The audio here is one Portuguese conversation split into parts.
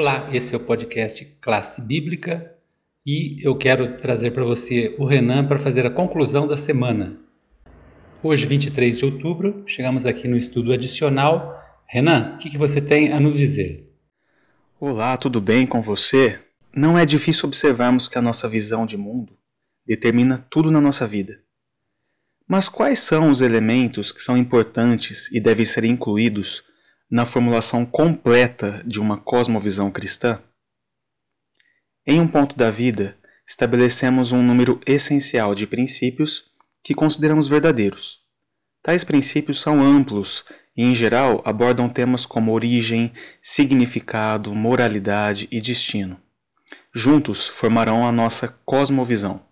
Olá, esse é o podcast Classe Bíblica e eu quero trazer para você o Renan para fazer a conclusão da semana. Hoje, 23 de outubro, chegamos aqui no estudo adicional. Renan, o que, que você tem a nos dizer? Olá, tudo bem com você? Não é difícil observarmos que a nossa visão de mundo determina tudo na nossa vida. Mas quais são os elementos que são importantes e devem ser incluídos na formulação completa de uma cosmovisão cristã? Em um ponto da vida, estabelecemos um número essencial de princípios que consideramos verdadeiros. Tais princípios são amplos e, em geral, abordam temas como origem, significado, moralidade e destino. Juntos formarão a nossa cosmovisão.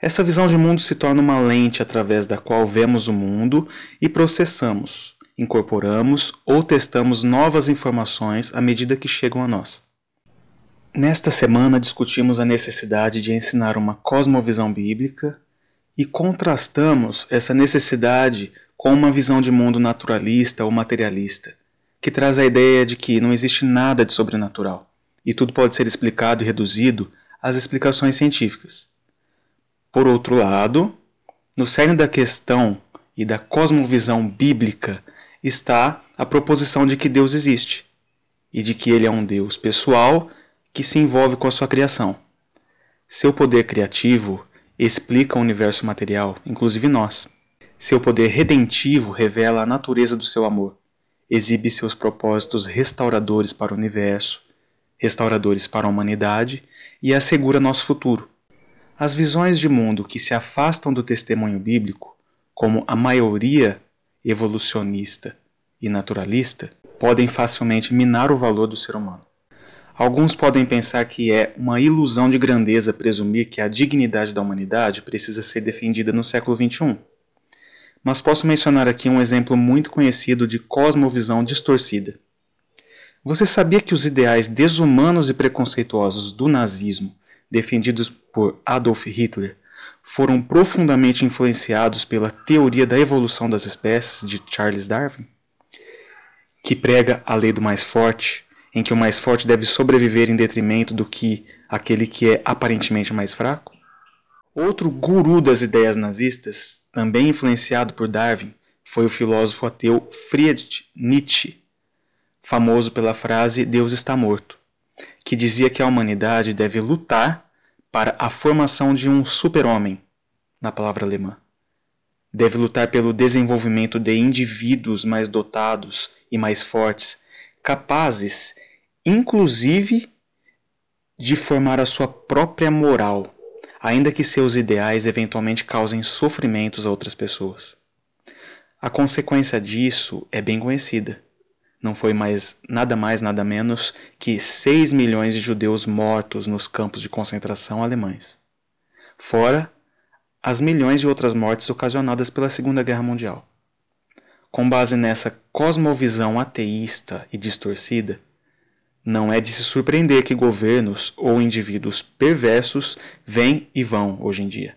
Essa visão de mundo se torna uma lente através da qual vemos o mundo e processamos, incorporamos ou testamos novas informações à medida que chegam a nós. Nesta semana discutimos a necessidade de ensinar uma cosmovisão bíblica e contrastamos essa necessidade com uma visão de mundo naturalista ou materialista, que traz a ideia de que não existe nada de sobrenatural e tudo pode ser explicado e reduzido às explicações científicas. Por outro lado, no cerne da questão e da cosmovisão bíblica está a proposição de que Deus existe e de que ele é um Deus pessoal que se envolve com a sua criação. Seu poder criativo explica o universo material, inclusive nós. Seu poder redentivo revela a natureza do seu amor, exibe seus propósitos restauradores para o universo, restauradores para a humanidade e assegura nosso futuro. As visões de mundo que se afastam do testemunho bíblico, como a maioria evolucionista e naturalista podem facilmente minar o valor do ser humano. Alguns podem pensar que é uma ilusão de grandeza presumir que a dignidade da humanidade precisa ser defendida no século XXI. Mas posso mencionar aqui um exemplo muito conhecido de cosmovisão distorcida. Você sabia que os ideais desumanos e preconceituosos do nazismo, defendidos por Adolf Hitler, foram profundamente influenciados pela teoria da evolução das espécies de Charles Darwin, que prega a lei do mais forte, em que o mais forte deve sobreviver em detrimento do que aquele que é aparentemente mais fraco? Outro guru das ideias nazistas, também influenciado por Darwin, foi o filósofo ateu Friedrich Nietzsche, famoso pela frase Deus está morto, que dizia que a humanidade deve lutar para a formação de um super-homem, na palavra alemã. Deve lutar pelo desenvolvimento de indivíduos mais dotados e mais fortes, capazes, inclusive, de formar a sua própria moral, ainda que seus ideais eventualmente causem sofrimentos a outras pessoas. A consequência disso é bem conhecida não foi mais nada mais nada menos que 6 milhões de judeus mortos nos campos de concentração alemães. Fora as milhões de outras mortes ocasionadas pela Segunda Guerra Mundial. Com base nessa cosmovisão ateísta e distorcida, não é de se surpreender que governos ou indivíduos perversos vêm e vão hoje em dia.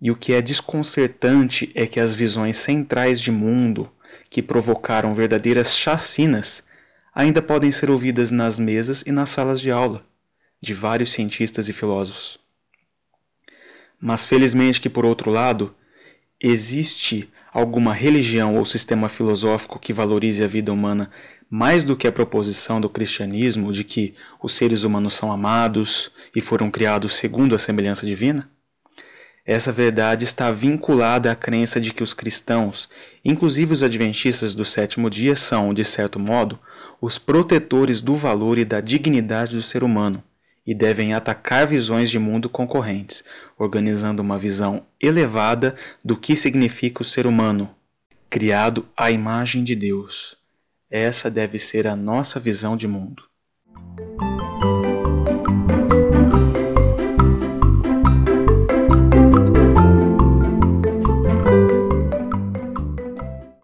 E o que é desconcertante é que as visões centrais de mundo que provocaram verdadeiras chacinas, ainda podem ser ouvidas nas mesas e nas salas de aula de vários cientistas e filósofos. Mas felizmente que por outro lado, existe alguma religião ou sistema filosófico que valorize a vida humana mais do que a proposição do cristianismo de que os seres humanos são amados e foram criados segundo a semelhança divina? Essa verdade está vinculada à crença de que os cristãos, inclusive os adventistas do sétimo dia, são, de certo modo, os protetores do valor e da dignidade do ser humano e devem atacar visões de mundo concorrentes, organizando uma visão elevada do que significa o ser humano, criado à imagem de Deus. Essa deve ser a nossa visão de mundo.